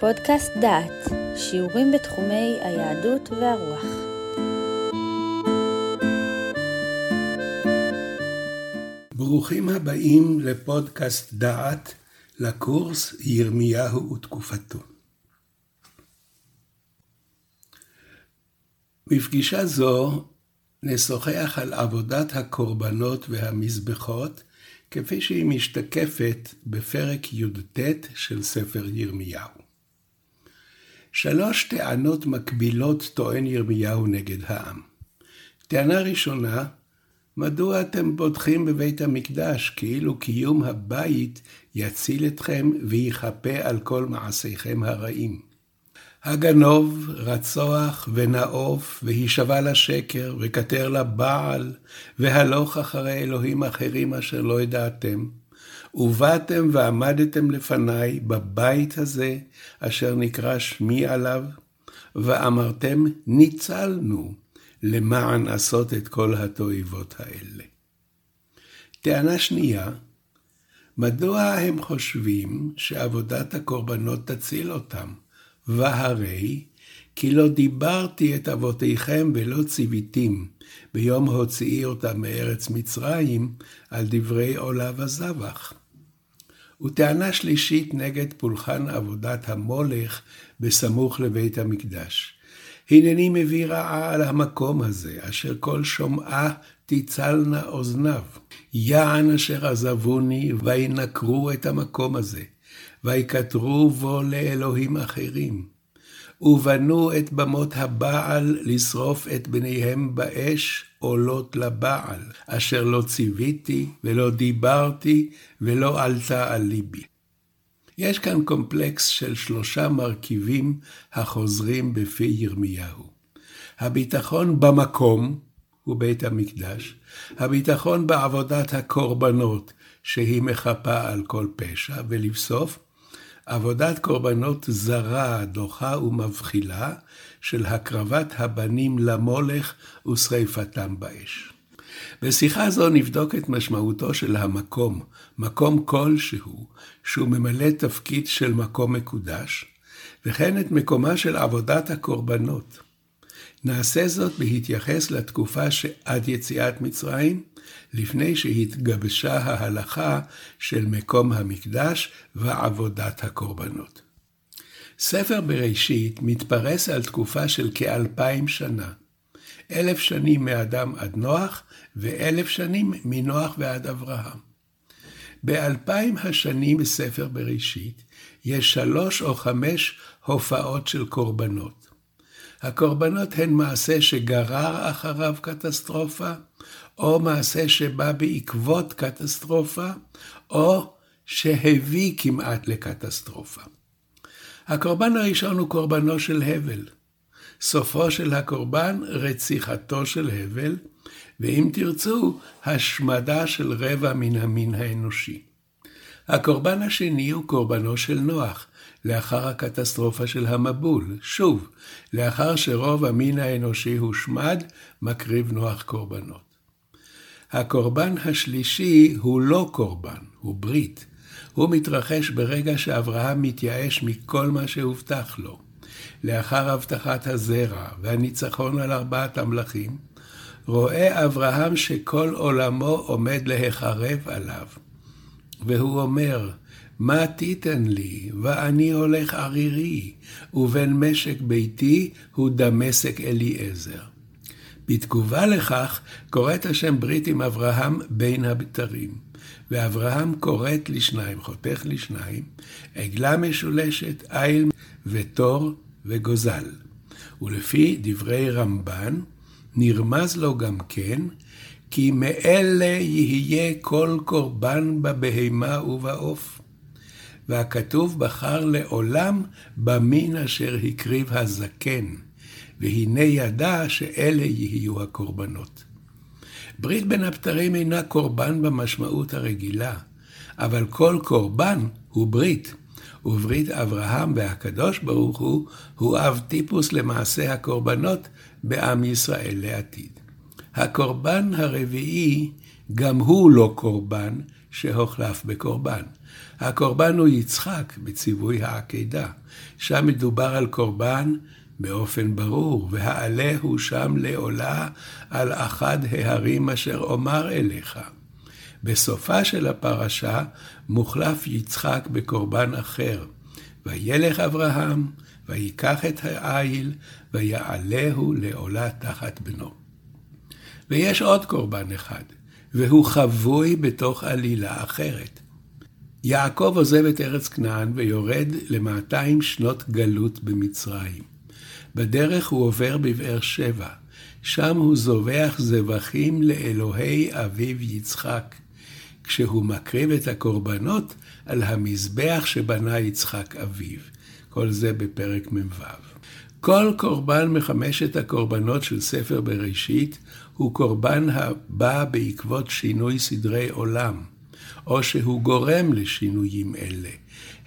פודקאסט דעת, שיעורים בתחומי היהדות והרוח. ברוכים הבאים לפודקאסט דעת, לקורס ירמיהו ותקופתו. בפגישה זו נשוחח על עבודת הקורבנות והמזבחות, כפי שהיא משתקפת בפרק י"ט של ספר ירמיהו. שלוש טענות מקבילות טוען ירמיהו נגד העם. טענה ראשונה, מדוע אתם בוטחים בבית המקדש כאילו קיום הבית יציל אתכם ויכפה על כל מעשיכם הרעים? הגנוב, רצוח ונאוף, והישבע לשקר, וכתר לבעל, והלוך אחרי אלוהים אחרים אשר לא ידעתם. ובאתם ועמדתם לפניי בבית הזה, אשר נקרא שמי עליו, ואמרתם, ניצלנו, למען עשות את כל התועבות האלה. טענה שנייה, מדוע הם חושבים שעבודת הקורבנות תציל אותם? והרי כי לא דיברתי את אבותיכם ולא ציוויתים ביום הוציאי אותם מארץ מצרים על דברי עולה וזבח. וטענה שלישית נגד פולחן עבודת המולך בסמוך לבית המקדש. הנני מביא רעה על המקום הזה, אשר כל שומעה תצלנה אוזניו. יען אשר עזבוני, וינקרו את המקום הזה. ויקטרו בו לאלוהים אחרים. ובנו את במות הבעל לשרוף את בניהם באש עולות לבעל, אשר לא ציוויתי ולא דיברתי ולא עלתה על ליבי. יש כאן קומפלקס של שלושה מרכיבים החוזרים בפי ירמיהו. הביטחון במקום, הוא בית המקדש, הביטחון בעבודת הקורבנות, שהיא מכפה על כל פשע, ולבסוף, עבודת קורבנות זרה, דוחה ומבחילה של הקרבת הבנים למולך ושריפתם באש. בשיחה זו נבדוק את משמעותו של המקום, מקום כלשהו, שהוא ממלא תפקיד של מקום מקודש, וכן את מקומה של עבודת הקורבנות. נעשה זאת בהתייחס לתקופה שעד יציאת מצרים, לפני שהתגבשה ההלכה של מקום המקדש ועבודת הקורבנות. ספר בראשית מתפרס על תקופה של כאלפיים שנה, אלף שנים מאדם עד נוח, ואלף שנים מנוח ועד אברהם. באלפיים השנים בספר בראשית יש שלוש או חמש הופעות של קורבנות. הקורבנות הן מעשה שגרר אחריו קטסטרופה, או מעשה שבא בעקבות קטסטרופה, או שהביא כמעט לקטסטרופה. הקורבן הראשון הוא קורבנו של הבל. סופו של הקורבן, רציחתו של הבל, ואם תרצו, השמדה של רבע מן המין האנושי. הקורבן השני הוא קורבנו של נוח, לאחר הקטסטרופה של המבול. שוב, לאחר שרוב המין האנושי הושמד, מקריב נוח קורבנות. הקורבן השלישי הוא לא קורבן, הוא ברית. הוא מתרחש ברגע שאברהם מתייאש מכל מה שהובטח לו. לאחר הבטחת הזרע והניצחון על ארבעת המלכים, רואה אברהם שכל עולמו עומד להיחרב עליו. והוא אומר, מה תיתן לי, ואני הולך ערירי, ובן משק ביתי הוא דמשק אליעזר. בתגובה לכך, כורת השם ברית עם אברהם בין הבתרים. ואברהם כורת לשניים, חותך לשניים, עגלה משולשת, איל ותור וגוזל. ולפי דברי רמב"ן, נרמז לו גם כן, כי מאלה יהיה כל קורבן בבהמה ובעוף. והכתוב בחר לעולם במין אשר הקריב הזקן, והנה ידע שאלה יהיו הקורבנות. ברית בין הבתרים אינה קורבן במשמעות הרגילה, אבל כל קורבן הוא ברית, וברית אברהם והקדוש ברוך הוא, הוא אב טיפוס למעשה הקורבנות בעם ישראל לעתיד. הקורבן הרביעי, גם הוא לא קורבן, שהוחלף בקורבן. הקורבן הוא יצחק בציווי העקדה. שם מדובר על קורבן באופן ברור, והעלה שם לעולה על אחד ההרים אשר אומר אליך. בסופה של הפרשה מוחלף יצחק בקורבן אחר. וילך אברהם, ויקח את העיל, ויעלהו לעולה תחת בנו. ויש עוד קורבן אחד, והוא חבוי בתוך עלילה אחרת. יעקב עוזב את ארץ כנען ויורד ל-200 שנות גלות במצרים. בדרך הוא עובר בבאר שבע, שם הוא זובח זבחים לאלוהי אביו יצחק, כשהוא מקריב את הקורבנות על המזבח שבנה יצחק אביו. כל זה בפרק מ"ו. כל קורבן מחמשת הקורבנות של ספר בראשית הוא קורבן הבא בעקבות שינוי סדרי עולם, או שהוא גורם לשינויים אלה.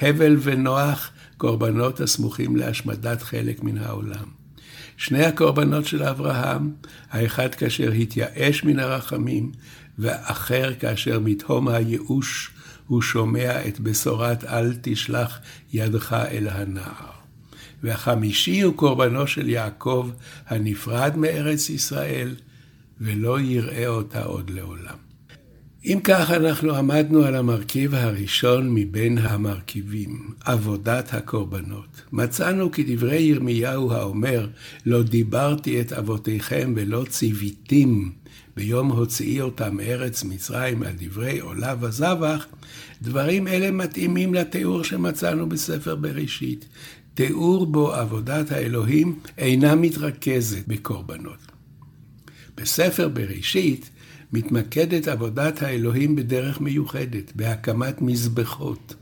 הבל ונוח, קורבנות הסמוכים להשמדת חלק מן העולם. שני הקורבנות של אברהם, האחד כאשר התייאש מן הרחמים, ואחר כאשר מתהום הייאוש הוא שומע את בשורת אל תשלח ידך אל הנער. והחמישי הוא קורבנו של יעקב הנפרד מארץ ישראל, ולא יראה אותה עוד לעולם. אם כך, אנחנו עמדנו על המרכיב הראשון מבין המרכיבים, עבודת הקורבנות. מצאנו כי דברי ירמיהו האומר, לא דיברתי את אבותיכם ולא ציוויתים ביום הוציאי אותם מארץ מצרים על דברי עולה וזבח, דברים אלה מתאימים לתיאור שמצאנו בספר בראשית. תיאור בו עבודת האלוהים אינה מתרכזת בקורבנות. בספר בראשית מתמקדת עבודת האלוהים בדרך מיוחדת, בהקמת מזבחות.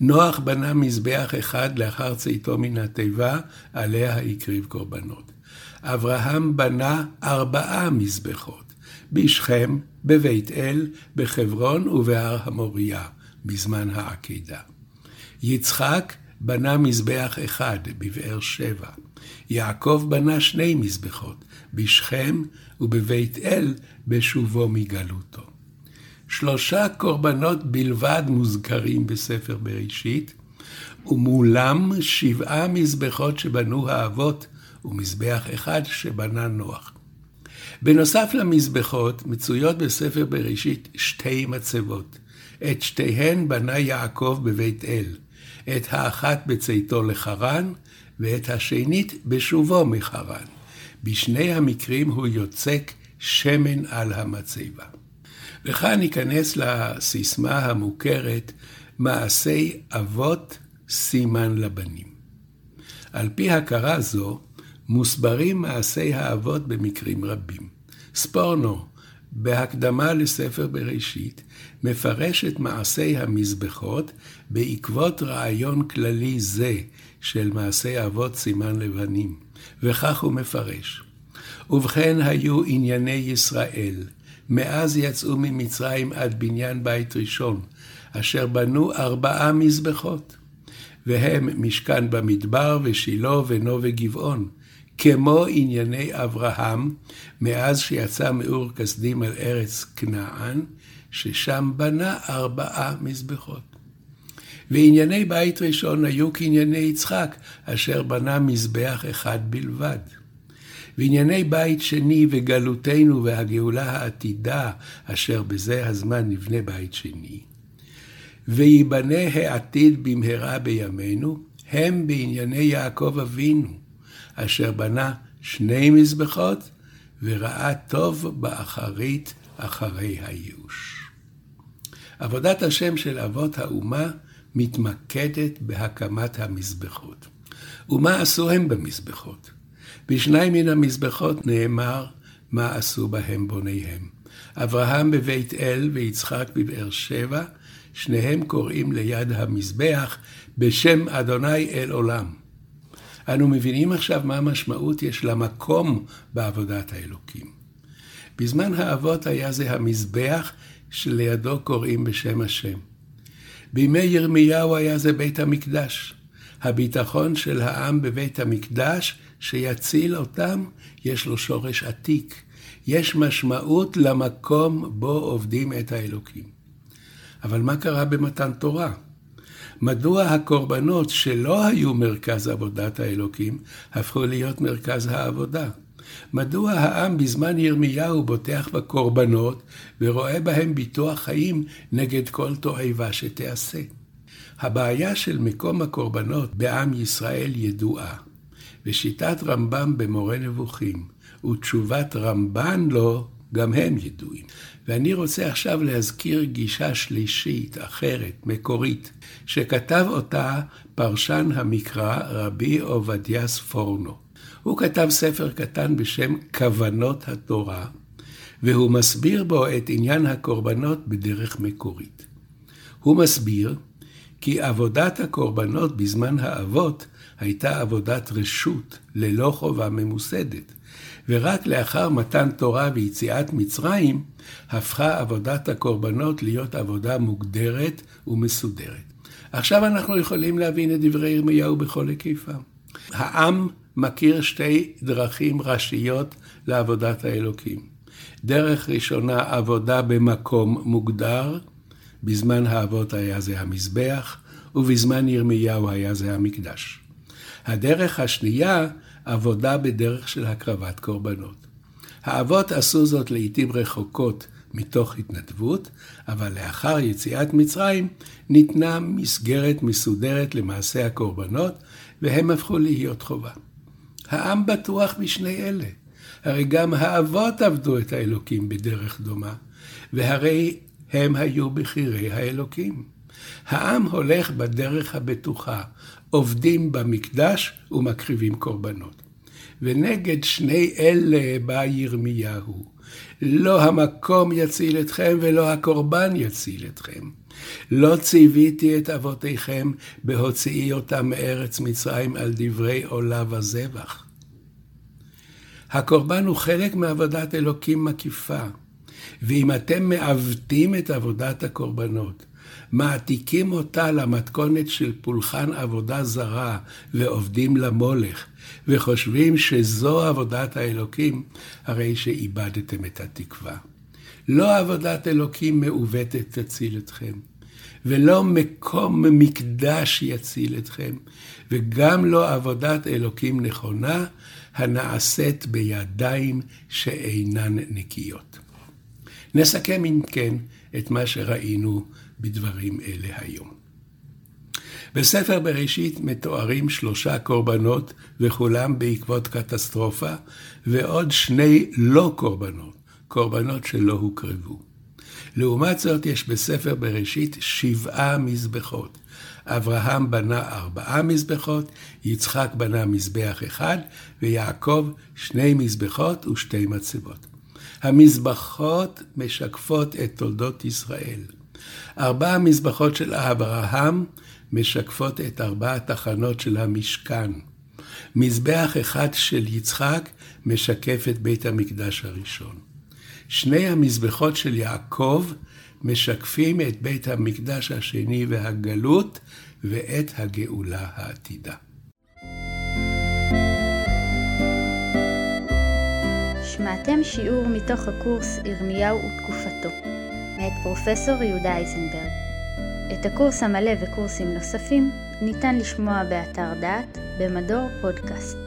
נוח בנה מזבח אחד לאחר צאתו מן התיבה, עליה הקריב קורבנות. אברהם בנה ארבעה מזבחות, בשכם, בבית אל, בחברון ובהר המוריה, בזמן העקידה. יצחק בנה מזבח אחד בבאר שבע. יעקב בנה שני מזבחות, בשכם ובבית אל בשובו מגלותו. שלושה קורבנות בלבד מוזכרים בספר בראשית, ומולם שבעה מזבחות שבנו האבות, ומזבח אחד שבנה נוח. בנוסף למזבחות, מצויות בספר בראשית שתי מצבות. את שתיהן בנה יעקב בבית אל, את האחת בצאתו לחרן, ואת השנית בשובו מחרן. בשני המקרים הוא יוצק שמן על המצבה. וכאן ניכנס לסיסמה המוכרת, מעשי אבות סימן לבנים. על פי הכרה זו, מוסברים מעשי האבות במקרים רבים. ספורנו, בהקדמה לספר בראשית, מפרש את מעשי המזבחות בעקבות רעיון כללי זה של מעשי אבות סימן לבנים, וכך הוא מפרש: ובכן היו ענייני ישראל, מאז יצאו ממצרים עד בניין בית ראשון, אשר בנו ארבעה מזבחות, והם משכן במדבר ושילה ונו וגבעון, כמו ענייני אברהם, מאז שיצא מאור כסדים על ארץ כנען, ששם בנה ארבעה מזבחות. וענייני בית ראשון היו כענייני יצחק, אשר בנה מזבח אחד בלבד. וענייני בית שני וגלותנו והגאולה העתידה, אשר בזה הזמן נבנה בית שני. וייבנה העתיד במהרה בימינו, הם בענייני יעקב אבינו, אשר בנה שני מזבחות, וראה טוב באחרית אחרי הייאוש. עבודת השם של אבות האומה מתמקדת בהקמת המזבחות. ומה עשו הם במזבחות? בשניים מן המזבחות נאמר מה עשו בהם בוניהם. אברהם בבית אל ויצחק בבאר שבע, שניהם קוראים ליד המזבח בשם אדוני אל עולם. אנו מבינים עכשיו מה המשמעות יש למקום בעבודת האלוקים. בזמן האבות היה זה המזבח שלידו קוראים בשם השם. בימי ירמיהו היה זה בית המקדש. הביטחון של העם בבית המקדש שיציל אותם, יש לו שורש עתיק. יש משמעות למקום בו עובדים את האלוקים. אבל מה קרה במתן תורה? מדוע הקורבנות שלא היו מרכז עבודת האלוקים, הפכו להיות מרכז העבודה? מדוע העם בזמן ירמיהו בוטח בקורבנות ורואה בהם ביטוח חיים נגד כל תועבה שתעשה? הבעיה של מקום הקורבנות בעם ישראל ידועה, ושיטת רמב"ם במורה נבוכים ותשובת רמב"ן לו גם הם ידועים. ואני רוצה עכשיו להזכיר גישה שלישית, אחרת, מקורית, שכתב אותה פרשן המקרא רבי עובדיה ספורנו. הוא כתב ספר קטן בשם כוונות התורה, והוא מסביר בו את עניין הקורבנות בדרך מקורית. הוא מסביר כי עבודת הקורבנות בזמן האבות הייתה עבודת רשות, ללא חובה ממוסדת. ורק לאחר מתן תורה ויציאת מצרים, הפכה עבודת הקורבנות להיות עבודה מוגדרת ומסודרת. עכשיו אנחנו יכולים להבין את דברי ירמיהו בכל היקפם. העם מכיר שתי דרכים ראשיות לעבודת האלוקים. דרך ראשונה, עבודה במקום מוגדר, בזמן האבות היה זה המזבח, ובזמן ירמיהו היה זה המקדש. הדרך השנייה, עבודה בדרך של הקרבת קורבנות. האבות עשו זאת לעיתים רחוקות מתוך התנדבות, אבל לאחר יציאת מצרים ניתנה מסגרת מסודרת למעשה הקורבנות, והם הפכו להיות חובה. העם בטוח בשני אלה. הרי גם האבות עבדו את האלוקים בדרך דומה, והרי הם היו בכירי האלוקים. העם הולך בדרך הבטוחה, עובדים במקדש ומקריבים קורבנות. ונגד שני אלה בא ירמיהו. לא המקום יציל אתכם ולא הקורבן יציל אתכם. לא ציוויתי את אבותיכם בהוציאי אותם מארץ מצרים על דברי עולה וזבח. הקורבן הוא חלק מעבודת אלוקים מקיפה, ואם אתם מעוותים את עבודת הקורבנות, מעתיקים אותה למתכונת של פולחן עבודה זרה ועובדים למולך, וחושבים שזו עבודת האלוקים, הרי שאיבדתם את התקווה. לא עבודת אלוקים מעוותת תציל אתכם, ולא מקום מקדש יציל אתכם, וגם לא עבודת אלוקים נכונה, הנעשית בידיים שאינן נקיות. נסכם אם כן את מה שראינו בדברים אלה היום. בספר בראשית מתוארים שלושה קורבנות, וכולם בעקבות קטסטרופה, ועוד שני לא קורבנות, קורבנות שלא הוקרבו. לעומת זאת, יש בספר בראשית שבעה מזבחות. אברהם בנה ארבעה מזבחות, יצחק בנה מזבח אחד, ויעקב שני מזבחות ושתי מצבות. המזבחות משקפות את תולדות ישראל. ארבע המזבחות של אברהם משקפות את ארבע התחנות של המשכן. מזבח אחד של יצחק משקף את בית המקדש הראשון. שני המזבחות של יעקב משקפים את בית המקדש השני והגלות ואת הגאולה העתידה. שמעתם שיעור מתוך הקורס ירמיהו ותקופתו, מאת פרופסור יהודה אייזנברג. את הקורס המלא וקורסים נוספים ניתן לשמוע באתר דעת במדור פודקאסט.